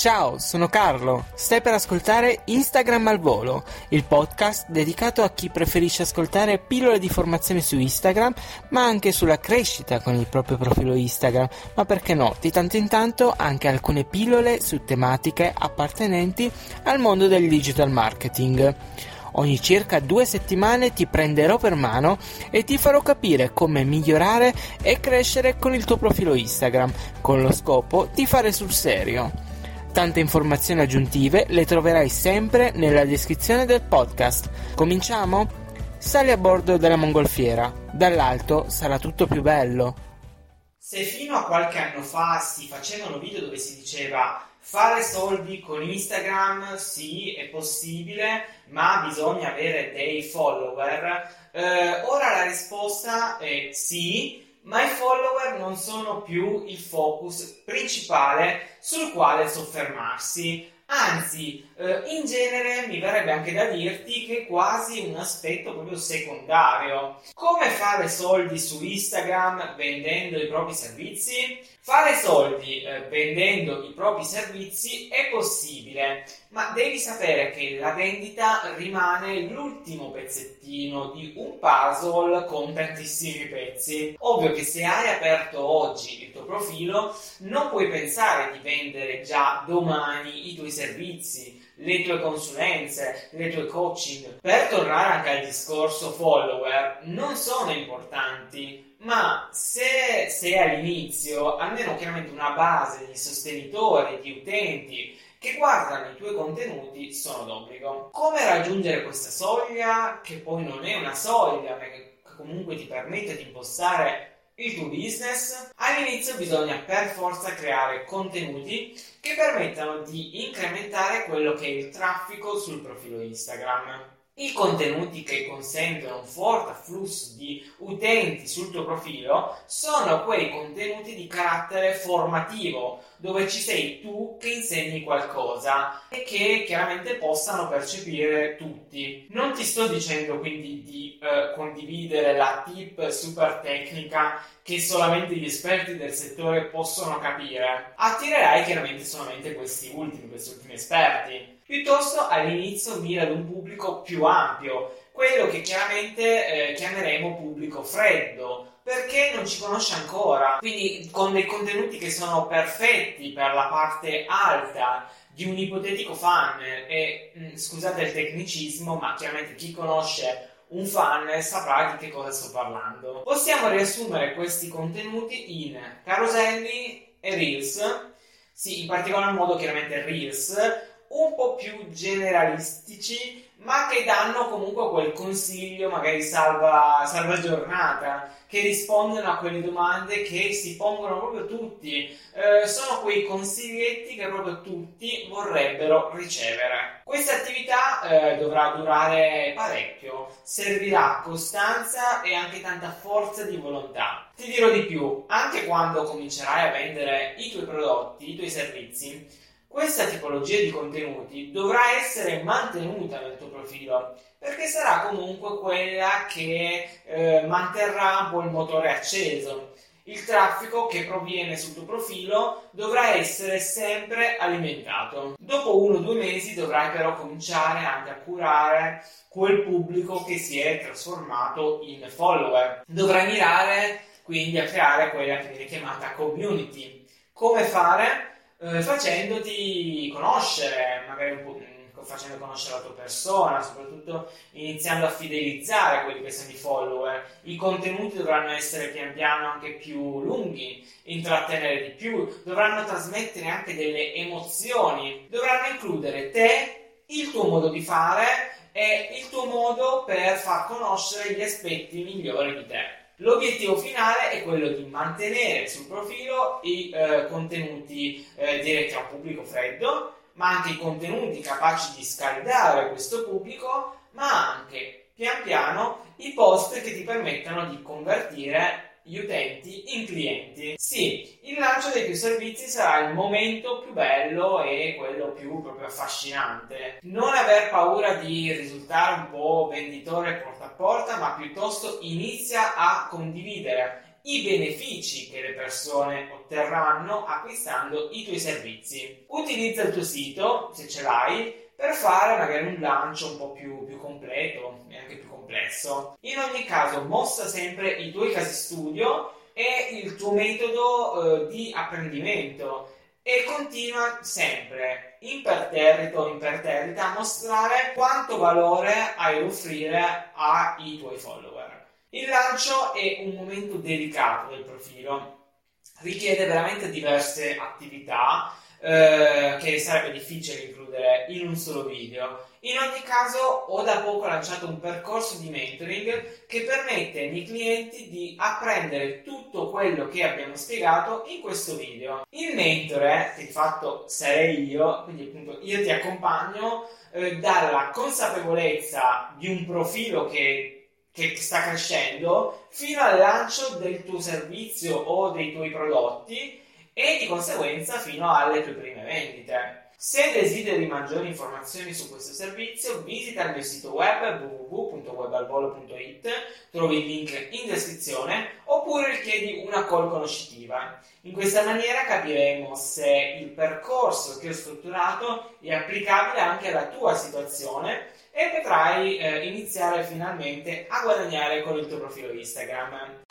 Ciao, sono Carlo. Stai per ascoltare Instagram al volo, il podcast dedicato a chi preferisce ascoltare pillole di formazione su Instagram, ma anche sulla crescita con il proprio profilo Instagram, ma perché no, di tanto in tanto anche alcune pillole su tematiche appartenenti al mondo del digital marketing. Ogni circa due settimane ti prenderò per mano e ti farò capire come migliorare e crescere con il tuo profilo Instagram, con lo scopo di fare sul serio. Tante informazioni aggiuntive le troverai sempre nella descrizione del podcast. Cominciamo? Sali a bordo della mongolfiera. Dall'alto sarà tutto più bello. Se fino a qualche anno fa si facevano video dove si diceva fare soldi con Instagram sì è possibile ma bisogna avere dei follower eh, ora la risposta è sì ma i follower non sono più il focus principale sul quale soffermarsi. Anzi, eh, in genere mi verrebbe anche da dirti che è quasi un aspetto proprio secondario. Come fare soldi su Instagram vendendo i propri servizi? Fare soldi eh, vendendo i propri servizi è possibile, ma devi sapere che la vendita rimane l'ultimo pezzettino di un puzzle con tantissimi pezzi. Ovvio che se hai aperto oggi il tuo profilo, non puoi pensare di vendere già domani i tuoi servizi, le tue consulenze, le tue coaching. Per tornare anche al discorso follower, non sono importanti ma se sei all'inizio, almeno chiaramente una base di sostenitori, di utenti che guardano i tuoi contenuti sono d'obbligo. Come raggiungere questa soglia, che poi non è una soglia, ma che comunque ti permette di impostare il tuo business? All'inizio bisogna per forza creare contenuti che permettano di incrementare quello che è il traffico sul profilo Instagram. I contenuti che consentono un forte afflusso di utenti sul tuo profilo sono quei contenuti di carattere formativo, dove ci sei tu che insegni qualcosa e che chiaramente possano percepire tutti. Non ti sto dicendo quindi di eh, condividere la tip super tecnica che solamente gli esperti del settore possono capire. Attirerai chiaramente solamente questi ultimi, questi ultimi esperti piuttosto all'inizio mira ad un pubblico più ampio, quello che chiaramente eh, chiameremo pubblico freddo, perché non ci conosce ancora, quindi con dei contenuti che sono perfetti per la parte alta di un ipotetico fan e mm, scusate il tecnicismo, ma chiaramente chi conosce un fan saprà di che cosa sto parlando. Possiamo riassumere questi contenuti in caroselli e reels, sì, in particolar modo chiaramente reels, un po' più generalistici, ma che danno comunque quel consiglio, magari salva, salva giornata, che rispondono a quelle domande che si pongono proprio tutti. Eh, sono quei consiglietti che proprio tutti vorrebbero ricevere. Questa attività eh, dovrà durare parecchio, servirà costanza e anche tanta forza di volontà. Ti dirò di più, anche quando comincerai a vendere i tuoi prodotti, i tuoi servizi, questa tipologia di contenuti dovrà essere mantenuta nel tuo profilo perché sarà comunque quella che eh, manterrà un po' il motore acceso. Il traffico che proviene sul tuo profilo dovrà essere sempre alimentato. Dopo uno o due mesi dovrai però cominciare anche a curare quel pubblico che si è trasformato in follower. Dovrai mirare quindi a creare quella che viene chiamata community. Come fare? Eh, facendoti conoscere, magari un po' mm, facendo conoscere la tua persona, soprattutto iniziando a fidelizzare quelli che sono i follower. I contenuti dovranno essere pian piano anche più lunghi, intrattenere di più, dovranno trasmettere anche delle emozioni, dovranno includere te, il tuo modo di fare e il tuo modo per far conoscere gli aspetti migliori di te. L'obiettivo finale è quello di mantenere sul profilo i eh, contenuti eh, diretti a un pubblico freddo, ma anche i contenuti capaci di scaldare questo pubblico, ma anche pian piano i post che ti permettano di convertire gli utenti in clienti. Sì, il lancio dei tuoi servizi sarà il momento più bello e quello più proprio affascinante. Non aver paura di risultare un po' venditore porta a porta, ma piuttosto inizia a condividere i benefici che le persone otterranno acquistando i tuoi servizi. Utilizza il tuo sito, se ce l'hai, per fare magari un lancio un po' più, più completo e anche più complesso. In ogni caso, mostra sempre i tuoi casi studio e il tuo metodo eh, di apprendimento e continua sempre imperterrito o imperterrita a mostrare quanto valore hai da offrire ai tuoi follower. Il lancio è un momento delicato del profilo, richiede veramente diverse attività eh, che sarebbe difficile includere in un solo video. In ogni caso, ho da poco lanciato un percorso di mentoring che permette ai miei clienti di apprendere tutto quello che abbiamo spiegato in questo video. Il mentore, che di fatto sarei io, quindi appunto io ti accompagno eh, dalla consapevolezza di un profilo che che sta crescendo fino al lancio del tuo servizio o dei tuoi prodotti e di conseguenza fino alle tue prime vendite. Se desideri maggiori informazioni su questo servizio, visita il mio sito web www.webalvolo.it, trovi il link in descrizione oppure richiedi una call conoscitiva. In questa maniera capiremo se il percorso che ho strutturato è applicabile anche alla tua situazione e potrai eh, iniziare finalmente a guadagnare con il tuo profilo Instagram.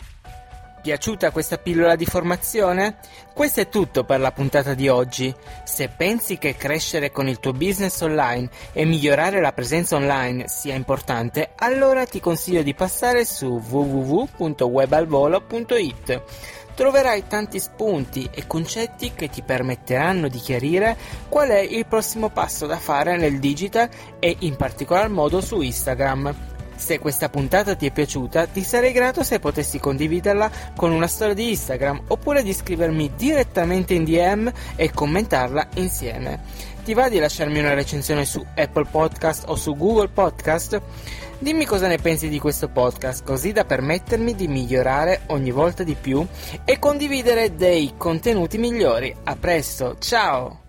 Piaciuta questa pillola di formazione? Questo è tutto per la puntata di oggi. Se pensi che crescere con il tuo business online e migliorare la presenza online sia importante, allora ti consiglio di passare su www.webalvolo.it. Troverai tanti spunti e concetti che ti permetteranno di chiarire qual è il prossimo passo da fare nel digital e in particolar modo su Instagram. Se questa puntata ti è piaciuta, ti sarei grato se potessi condividerla con una storia di Instagram oppure di scrivermi direttamente in DM e commentarla insieme. Ti va di lasciarmi una recensione su Apple Podcast o su Google Podcast? Dimmi cosa ne pensi di questo podcast, così da permettermi di migliorare ogni volta di più e condividere dei contenuti migliori. A presto, ciao!